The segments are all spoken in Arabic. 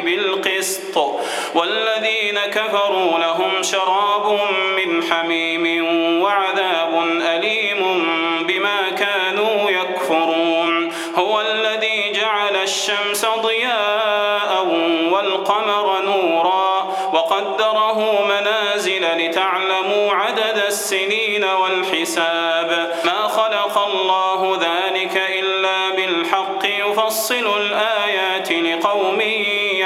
بالقسط. والذين كفروا لهم شراب من حميم وعذاب أليم بما كانوا يكفرون. هو الذي جعل الشمس ضياء والقمر نورا وقدره منازل لتعلموا عدد السنين والحساب. ما خلق الله ذلك إلا بالحق يفصل الآيات لقومه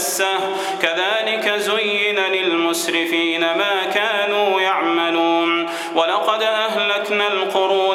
مسه كذلك زين للمسرفين ما كانوا يعملون. ولقد أهلكنا القرون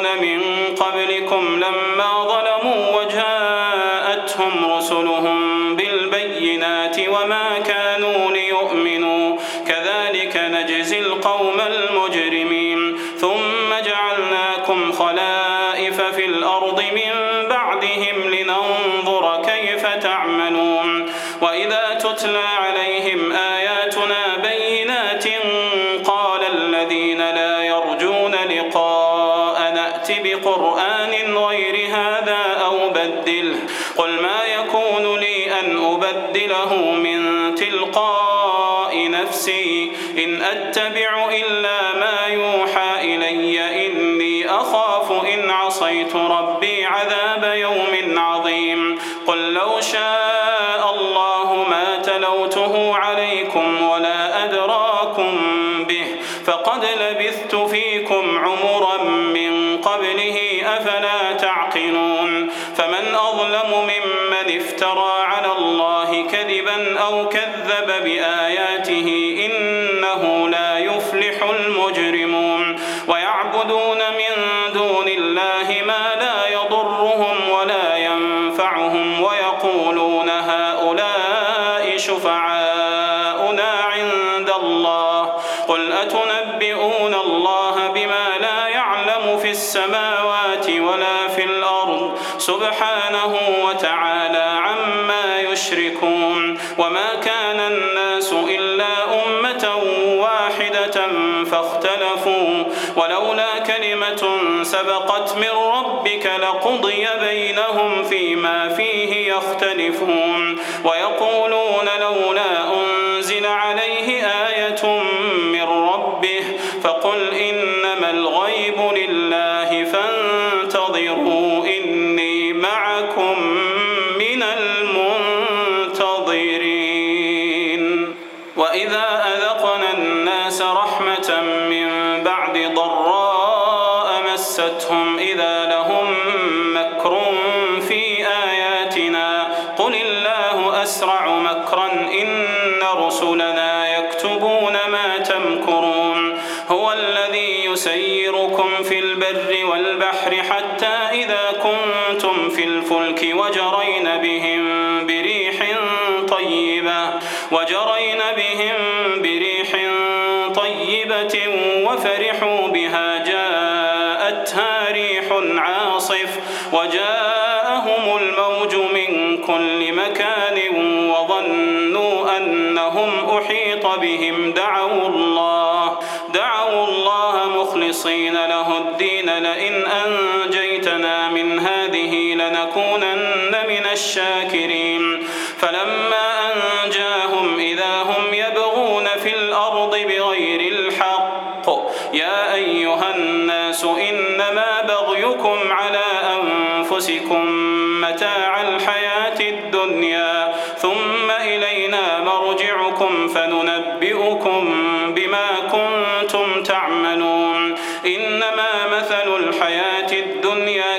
وقيت ربي عذاب يوم عظيم. قل لو شاء الله ما تلوته على سبحانه وتعالى عما يشركون وما كان الناس إلا أمة واحدة فاختلفوا ولولا كلمة سبقت من ربك لقضي بينهم فيما فيه يختلفون ويقولون لولا أنزل عليه آية كنتم في الفلك وجرين بهم بريح طيبة وجرين بهم بريح طيبة وفرحوا بها جاءتها ريح عاصف وجاءهم الموج من كل مكان وظنوا أنهم أحيط بهم دعوا الله دعوا الله مخلصين له الدين لئن أنجيتنا من هذه لنكونن من الشاكرين. فلما أنجاهم إذا هم يبغون في الأرض بغير الحق يا أيها الناس إنما بغيكم على أنفسكم متاع الحياة الدنيا ثم إلينا مرجعكم فننبئكم بما كنتم تعملون. إنما مثل الحياة الدنيا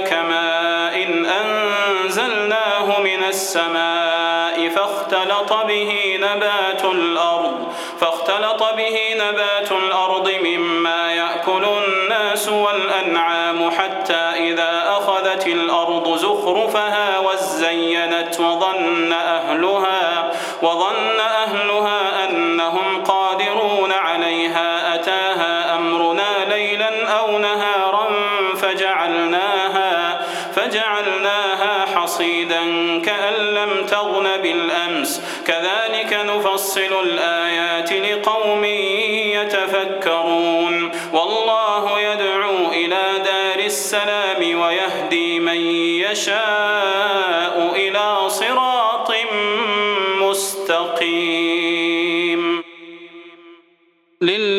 السماء فاختلط به نبات الأرض فاختلط به نبات الأرض مما يأكل الناس والأنعام حتى إذا أخذت الأرض زخرفها وزينت وظن أهلها وظن أهلها كذلك نفصل الآيات لقوم يتفكرون. والله يدعو إلى دار السلام ويهدي من يشاء.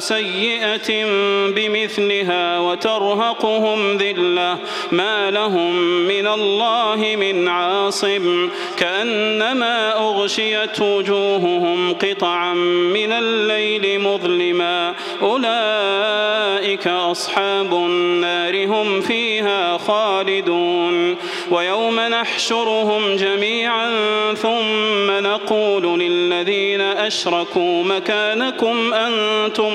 سيئة بمثلها وترهقهم ذلة ما لهم من الله من عاصم كأنما أغشيت وجوههم قطعا من الليل مظلما أولئك أصحاب النار هم فيها خالدون ويوم نحشرهم جميعا ثم نقول للذين أشركوا مكانكم أنتم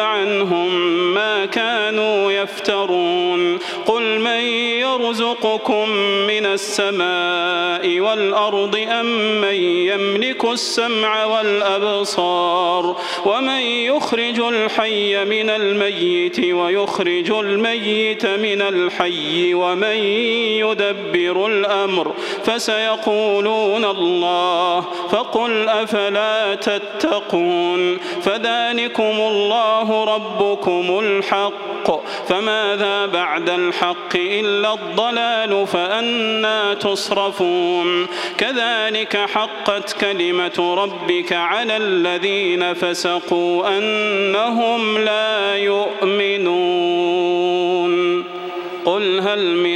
عنهم ما كانوا يفترون. قل من يرزقكم من السماء والأرض أم من يملك السمع والأبصار ومن يخرج الحي من الميت ويخرج الميت من الحي ومن يدبر الأمر فسيقولون الله فقل أفلا تتقون فذلكم الله ربكم الحق. فماذا بعد الحق إلا الضلال فأنا تصرفون. كذلك حقت كلمة ربك على الذين فسقوا أنهم لا يؤمنون. قل هل من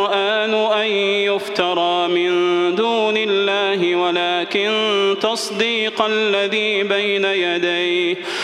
أن يفترى من دون الله ولكن تصديق الذي بين يديه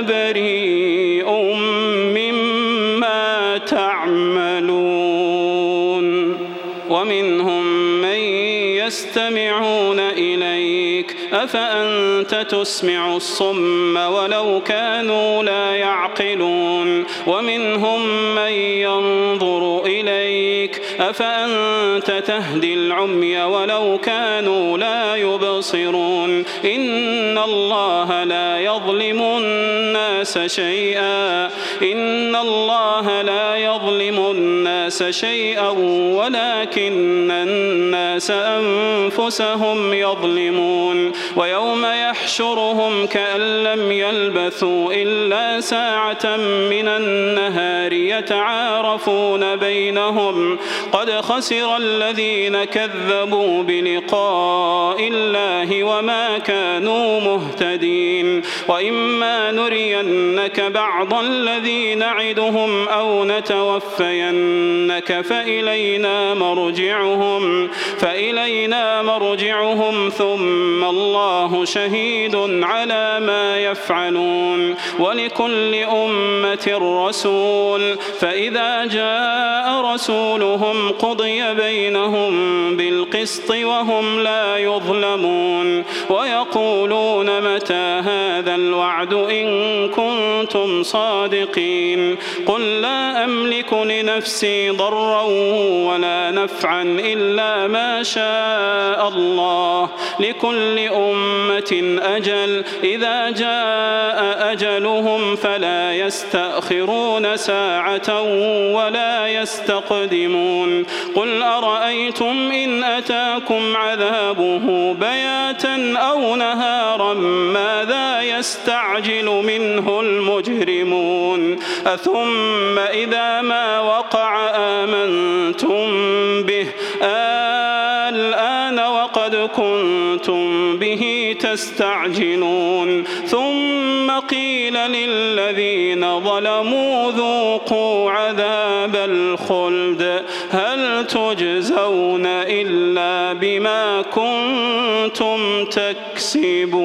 بريء مما تعملون. ومنهم من يستمعون إليك. أفأنت تسمع الصم ولو كانوا لا يعقلون؟ ومنهم من ينظر إليك. أفأنت تهدي العمي ولو كانوا لا يبصرون؟ إن الله لا يظلم الناس شيئا. إن الله لا يظلم الناس شيئا ولكن الناس أنفسهم يظلمون. ويوم يحشرهم كأن لم يلبثوا إلا ساعة من النهار يتعارفون بينهم. قد خسر الذين كذبوا بلقاء الله وما كانوا مهتدين وإما نرينك بعض الذي نعدهم أو نتوفينك فإلينا مرجعهم فإلينا مرجعهم ثم الله شهيد على ما يفعلون ولكل أمة رسول فإذا جاء رسولهم قضي بينهم بالقسط وهم لا يظلمون ويقولون متى هذا الوعد إن كنتم صادقين قل لا أملك لنفسي ضرا ولا نفعا إلا ما شاء الله لكل أمة أجل إذا جاء أجلهم فلا يستأخرون ساعة ولا يستقدمون قل أرأيتم إن أتاكم عذابه بياتا أو نهارا ماذا يستعجل منه المجرمون؟ أثم إذا ما وقع آمنتم به؟ الآن وقد كنتم به تستعجلون. ثم قيل للذين ظلموا ذوقوا عذاب الخلد. تجزون إلا بما كنتم تكسبون.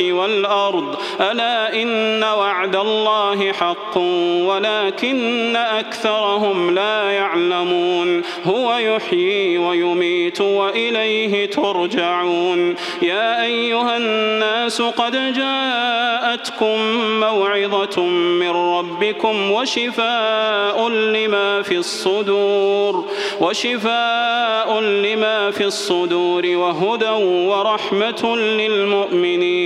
والأرض ألا إن وعد الله حق ولكن أكثرهم لا يعلمون هو يحيي ويميت وإليه ترجعون يا أيها الناس قد جاءتكم موعظة من ربكم وشفاء لما في الصدور وشفاء لما في الصدور وهدى ورحمة للمؤمنين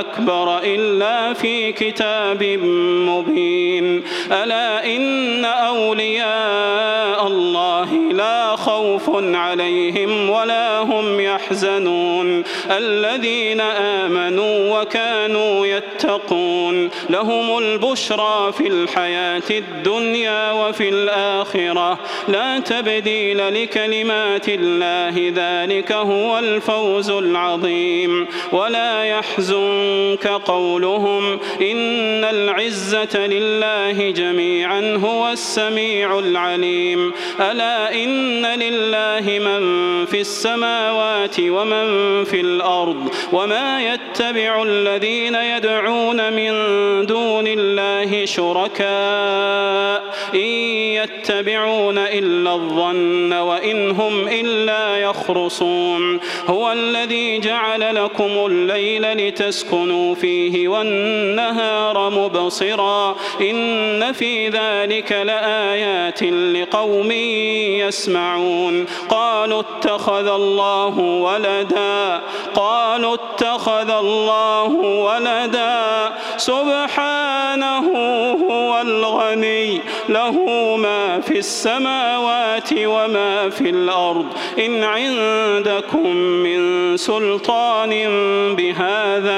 أكبر إلا في كتاب مبين. ألا إن أولياء الله لا خوف عليهم ولا هم يحزنون. الذين آمنوا وكانوا يتقون. لهم البشرى في الحياة الدنيا وفي الآخرة. لا تبديل لكلمات الله ذلك هو الفوز العظيم. ولا يحزنك قولهم إن العزة لله جميعا هو السميع العليم ألا إن لله من في السماوات ومن في الأرض وما يتبع الذين يدعون من دون الله شركاء إن يتبعون إلا الظن وإن هم إلا يخرصون هو الذي جعل لكم الليل لتسكنوا فيه والنهار مبصرا إن في ذلك لآيات لقوم يسمعون قالوا اتخذ الله ولدا قالوا اتخذ الله ولدا سبحانه هو الغني له ما في السماوات وما في الأرض إن عندكم من سلطان بهذا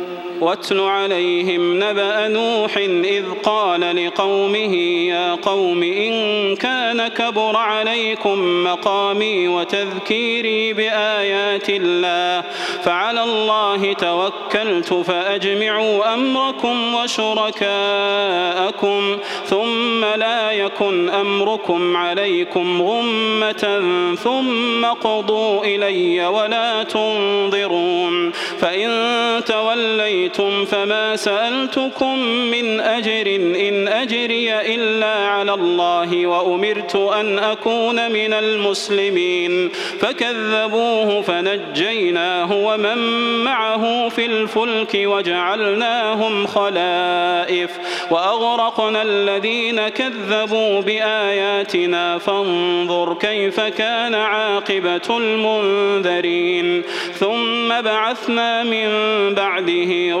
واتل عليهم نبأ نوح إذ قال لقومه يا قوم إن كان كبر عليكم مقامي وتذكيري بآيات الله فعلى الله توكلت فأجمعوا أمركم وشركاءكم ثم لا يكن أمركم عليكم غمة ثم قضوا إلي ولا تنظرون فإن توليتم توليتم فما سألتكم من أجر إن أجري إلا على الله وأمرت أن أكون من المسلمين. فكذبوه فنجيناه ومن معه في الفلك وجعلناهم خلائف. وأغرقنا الذين كذبوا بآياتنا. فانظر كيف كان عاقبة المنذرين. ثم بعثنا من بعده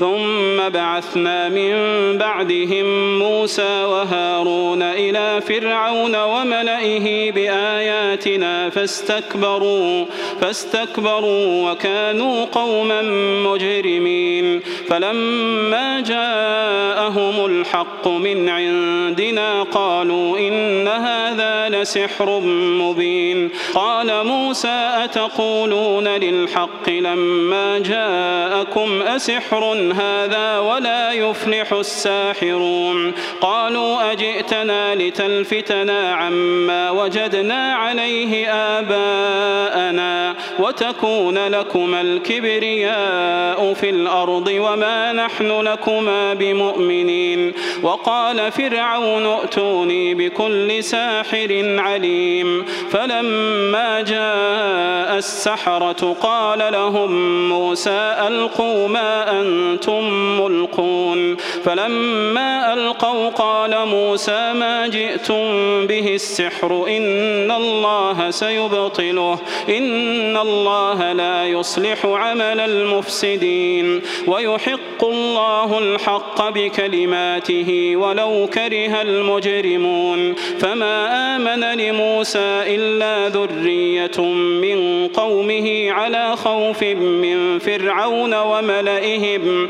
ثم بعثنا من بعدهم موسى وهارون إلى فرعون وملئه بآياتنا فاستكبروا فاستكبروا وكانوا قوما مجرمين. فلما جاءهم الحق من عندنا قالوا إن هذا لسحر مبين. قال موسى أتقولون للحق لما جاءكم أسحر هذا ولا يفلح الساحرون. قالوا أجئتنا لتلفتنا عما وجدنا عليه آباءنا وتكون لكما الكبرياء في الأرض وما نحن لكما بمؤمنين. وقال فرعون ائتوني بكل ساحر عليم. فلما جاء السحرة قال لهم موسى ألقوا ما أنتم أنتم ملقون. فلما ألقوا قال موسى ما جئتم به السحر إن الله سيبطله إن الله لا يصلح عمل المفسدين. ويحق الله الحق بكلماته ولو كره المجرمون. فما آمن لموسى إلا ذرية من قومه على خوف من فرعون وملئهم.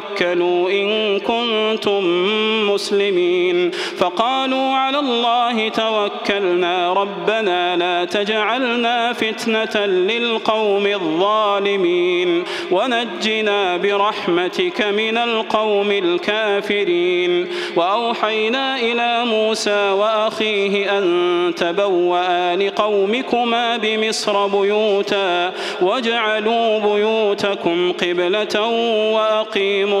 إن كنتم مسلمين فقالوا على الله توكلنا ربنا لا تجعلنا فتنة للقوم الظالمين ونجنا برحمتك من القوم الكافرين وأوحينا إلى موسى وأخيه أن تبوأ لقومكما بمصر بيوتا واجعلوا بيوتكم قبلة وأقيموا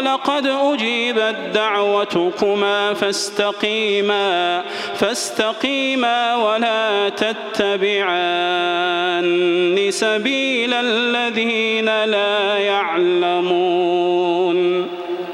قد أجيبت دعوتكما فاستقيما فاستقيما ولا تتبعان سبيل الذين لا يعلمون.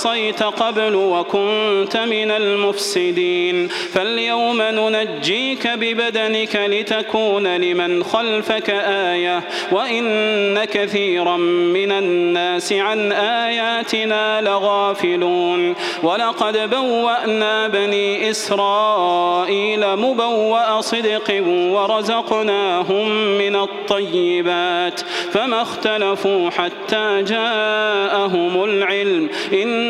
عصيت قبل وكنت من المفسدين. فاليوم ننجيك ببدنك لتكون لمن خلفك آية وإن كثيرا من الناس عن آياتنا لغافلون. ولقد بوأنا بني إسرائيل مبوأ صدق ورزقناهم من الطيبات فما اختلفوا حتى جاءهم العلم. علم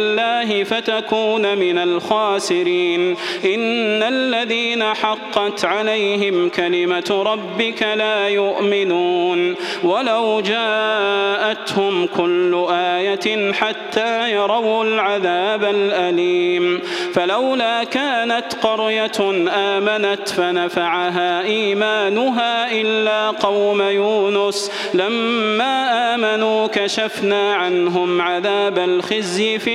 الله فتكون من الخاسرين. إن الذين حقت عليهم كلمة ربك لا يؤمنون. ولو جاءتهم كل آية حتى يروا العذاب الأليم. فلولا كانت قرية آمنت فنفعها إيمانها إلا قوم يونس. لما آمنوا كشفنا عنهم عذاب الخزي في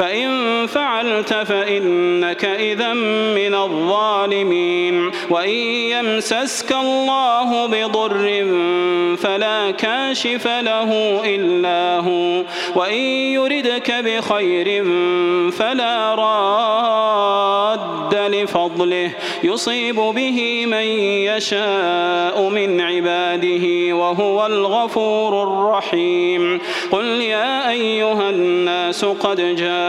فإن فعلت فإنك إذا من الظالمين. وإن يمسسك الله بضر فلا كاشف له إلا هو. وإن يردك بخير فلا راد لفضله. يصيب به من يشاء من عباده وهو الغفور الرحيم. قل يا أيها الناس قد